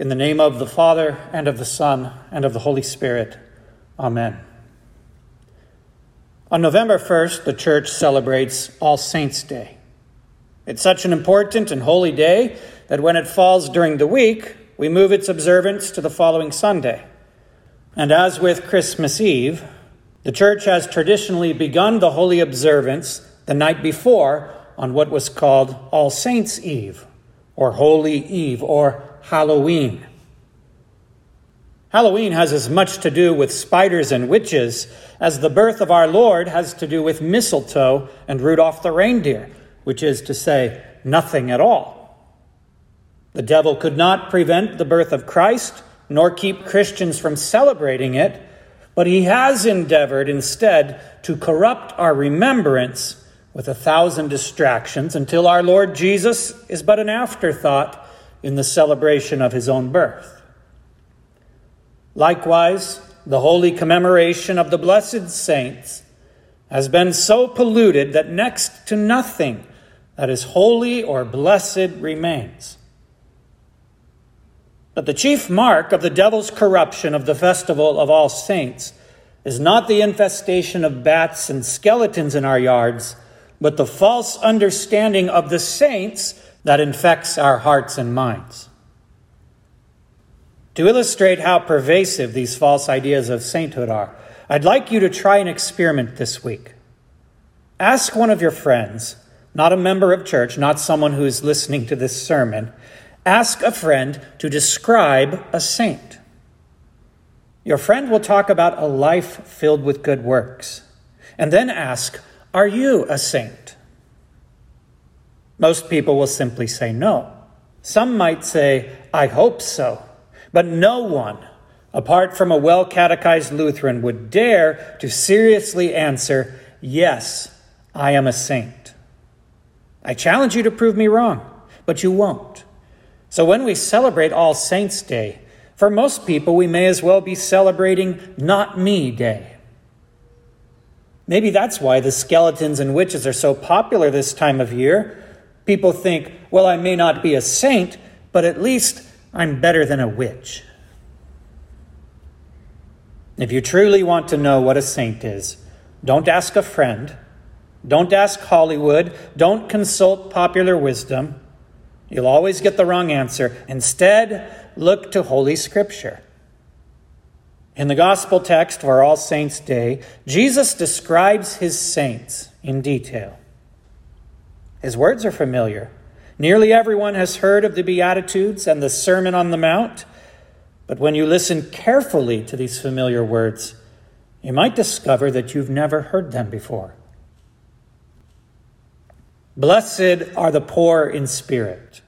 In the name of the Father, and of the Son, and of the Holy Spirit. Amen. On November 1st, the Church celebrates All Saints' Day. It's such an important and holy day that when it falls during the week, we move its observance to the following Sunday. And as with Christmas Eve, the Church has traditionally begun the holy observance the night before on what was called All Saints' Eve, or Holy Eve, or Halloween. Halloween has as much to do with spiders and witches as the birth of our Lord has to do with mistletoe and Rudolph the reindeer, which is to say, nothing at all. The devil could not prevent the birth of Christ, nor keep Christians from celebrating it, but he has endeavored instead to corrupt our remembrance with a thousand distractions until our Lord Jesus is but an afterthought in the celebration of his own birth. Likewise, the holy commemoration of the blessed saints has been so polluted that next to nothing that is holy or blessed remains. But the chief mark of the devil's corruption of the festival of all saints is not the infestation of bats and skeletons in our yards, but the false understanding of the saints that infects our hearts and minds. To illustrate how pervasive these false ideas of sainthood are, I'd like you to try an experiment this week. Ask one of your friends, not a member of church, not someone who is listening to this sermon, ask a friend to describe a saint. Your friend will talk about a life filled with good works, and then ask, Are you a saint? Most people will simply say no. Some might say, I hope so. But no one, apart from a well catechized Lutheran, would dare to seriously answer, Yes, I am a saint. I challenge you to prove me wrong, but you won't. So when we celebrate All Saints' Day, for most people, we may as well be celebrating Not Me Day. Maybe that's why the skeletons and witches are so popular this time of year People think, well, I may not be a saint, but at least I'm better than a witch. If you truly want to know what a saint is, don't ask a friend, don't ask Hollywood, don't consult popular wisdom. You'll always get the wrong answer. Instead, look to Holy Scripture. In the gospel text for All Saints' Day, Jesus describes his saints in detail. His words are familiar. Nearly everyone has heard of the Beatitudes and the Sermon on the Mount. But when you listen carefully to these familiar words, you might discover that you've never heard them before. Blessed are the poor in spirit.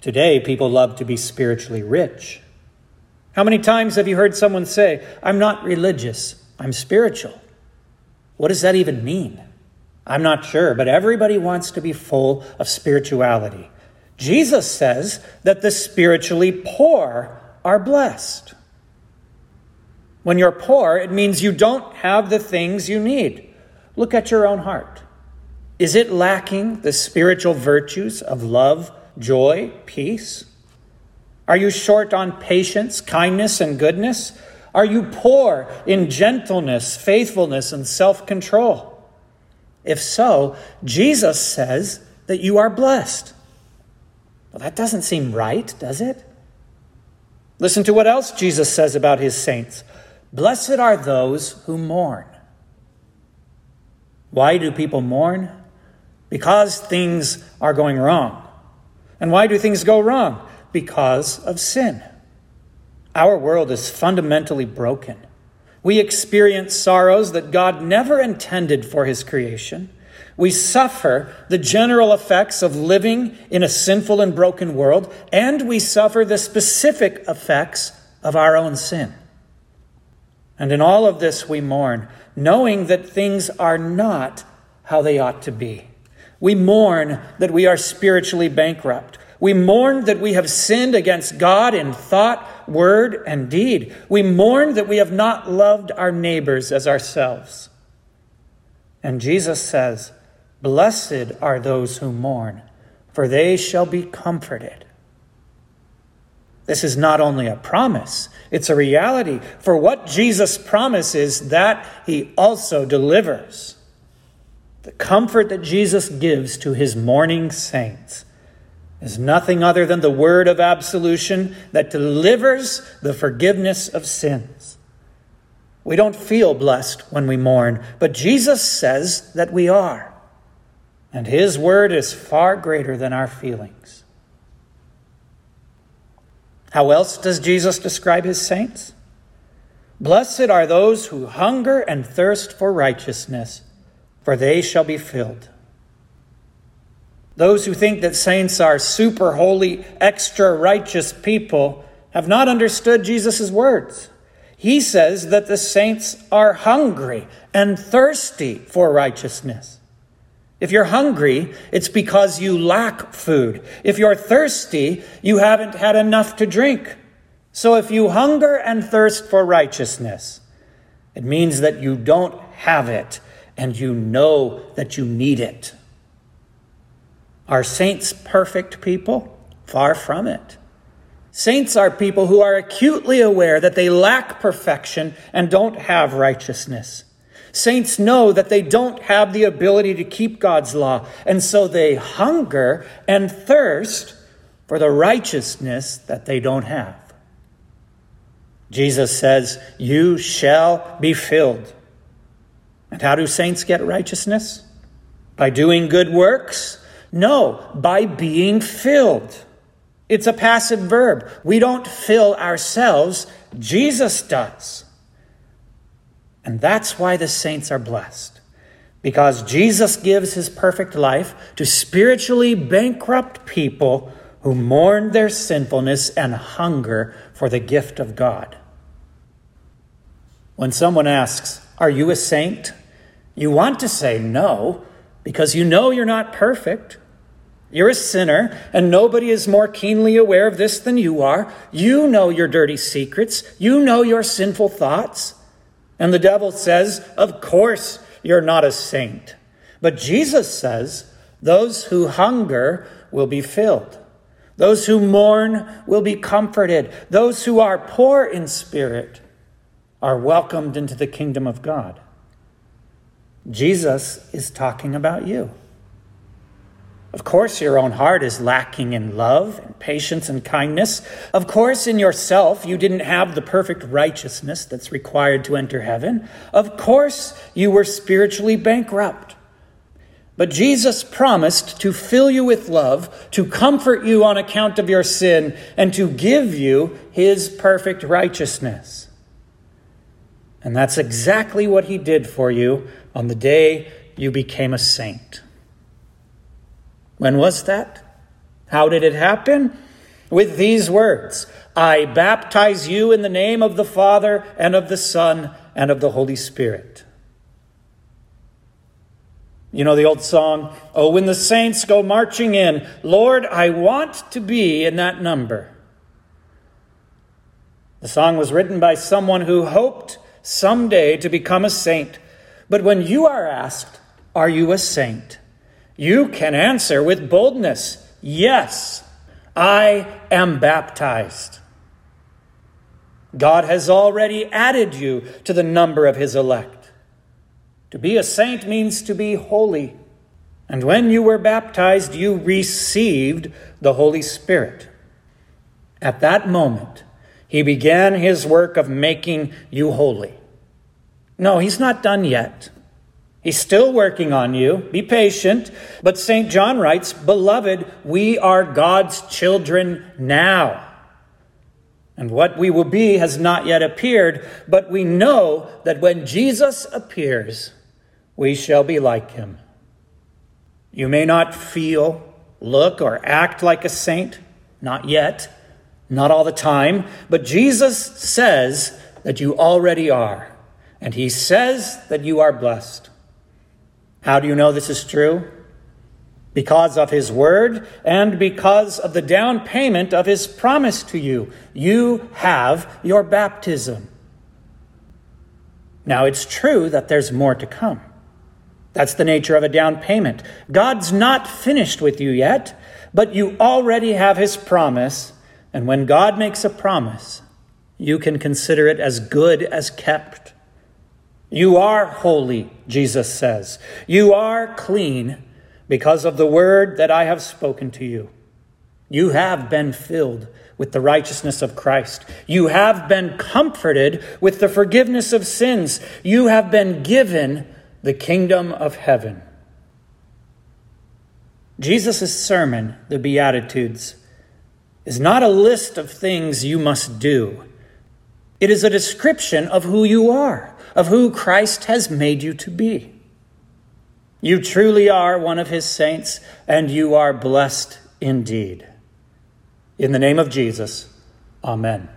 Today, people love to be spiritually rich. How many times have you heard someone say, I'm not religious, I'm spiritual? What does that even mean? I'm not sure, but everybody wants to be full of spirituality. Jesus says that the spiritually poor are blessed. When you're poor, it means you don't have the things you need. Look at your own heart. Is it lacking the spiritual virtues of love, joy, peace? Are you short on patience, kindness, and goodness? Are you poor in gentleness, faithfulness, and self control? If so, Jesus says that you are blessed. Well, that doesn't seem right, does it? Listen to what else Jesus says about his saints Blessed are those who mourn. Why do people mourn? Because things are going wrong. And why do things go wrong? Because of sin. Our world is fundamentally broken. We experience sorrows that God never intended for his creation. We suffer the general effects of living in a sinful and broken world, and we suffer the specific effects of our own sin. And in all of this, we mourn, knowing that things are not how they ought to be. We mourn that we are spiritually bankrupt. We mourn that we have sinned against God in thought, word, and deed. We mourn that we have not loved our neighbors as ourselves. And Jesus says, Blessed are those who mourn, for they shall be comforted. This is not only a promise, it's a reality. For what Jesus promises, that he also delivers. The comfort that Jesus gives to his mourning saints is nothing other than the word of absolution that delivers the forgiveness of sins. We don't feel blessed when we mourn, but Jesus says that we are. And his word is far greater than our feelings. How else does Jesus describe his saints? Blessed are those who hunger and thirst for righteousness, for they shall be filled. Those who think that saints are super holy, extra righteous people have not understood Jesus' words. He says that the saints are hungry and thirsty for righteousness. If you're hungry, it's because you lack food. If you're thirsty, you haven't had enough to drink. So if you hunger and thirst for righteousness, it means that you don't have it and you know that you need it. Are saints perfect people? Far from it. Saints are people who are acutely aware that they lack perfection and don't have righteousness. Saints know that they don't have the ability to keep God's law, and so they hunger and thirst for the righteousness that they don't have. Jesus says, You shall be filled. And how do saints get righteousness? By doing good works? No, by being filled. It's a passive verb. We don't fill ourselves, Jesus does. And that's why the saints are blessed. Because Jesus gives his perfect life to spiritually bankrupt people who mourn their sinfulness and hunger for the gift of God. When someone asks, Are you a saint? you want to say no because you know you're not perfect. You're a sinner, and nobody is more keenly aware of this than you are. You know your dirty secrets. You know your sinful thoughts. And the devil says, Of course, you're not a saint. But Jesus says, Those who hunger will be filled. Those who mourn will be comforted. Those who are poor in spirit are welcomed into the kingdom of God. Jesus is talking about you. Of course, your own heart is lacking in love and patience and kindness. Of course, in yourself, you didn't have the perfect righteousness that's required to enter heaven. Of course, you were spiritually bankrupt. But Jesus promised to fill you with love, to comfort you on account of your sin, and to give you his perfect righteousness. And that's exactly what he did for you on the day you became a saint. When was that? How did it happen? With these words I baptize you in the name of the Father, and of the Son, and of the Holy Spirit. You know the old song, Oh, when the saints go marching in, Lord, I want to be in that number. The song was written by someone who hoped someday to become a saint. But when you are asked, Are you a saint? you can answer with boldness Yes, I am baptized. God has already added you to the number of his elect. To be a saint means to be holy. And when you were baptized, you received the Holy Spirit. At that moment, he began his work of making you holy. No, he's not done yet. He's still working on you. Be patient. But St. John writes, Beloved, we are God's children now. And what we will be has not yet appeared, but we know that when Jesus appears, we shall be like him. You may not feel, look, or act like a saint, not yet, not all the time, but Jesus says that you already are, and he says that you are blessed. How do you know this is true? Because of his word and because of the down payment of his promise to you. You have your baptism. Now, it's true that there's more to come. That's the nature of a down payment. God's not finished with you yet, but you already have his promise And when God makes a promise, you can consider it as good as kept. You are holy, Jesus says. You are clean because of the word that I have spoken to you. You have been filled with the righteousness of Christ. You have been comforted with the forgiveness of sins. You have been given the kingdom of heaven. Jesus' sermon, the Beatitudes, is not a list of things you must do. It is a description of who you are, of who Christ has made you to be. You truly are one of his saints, and you are blessed indeed. In the name of Jesus, amen.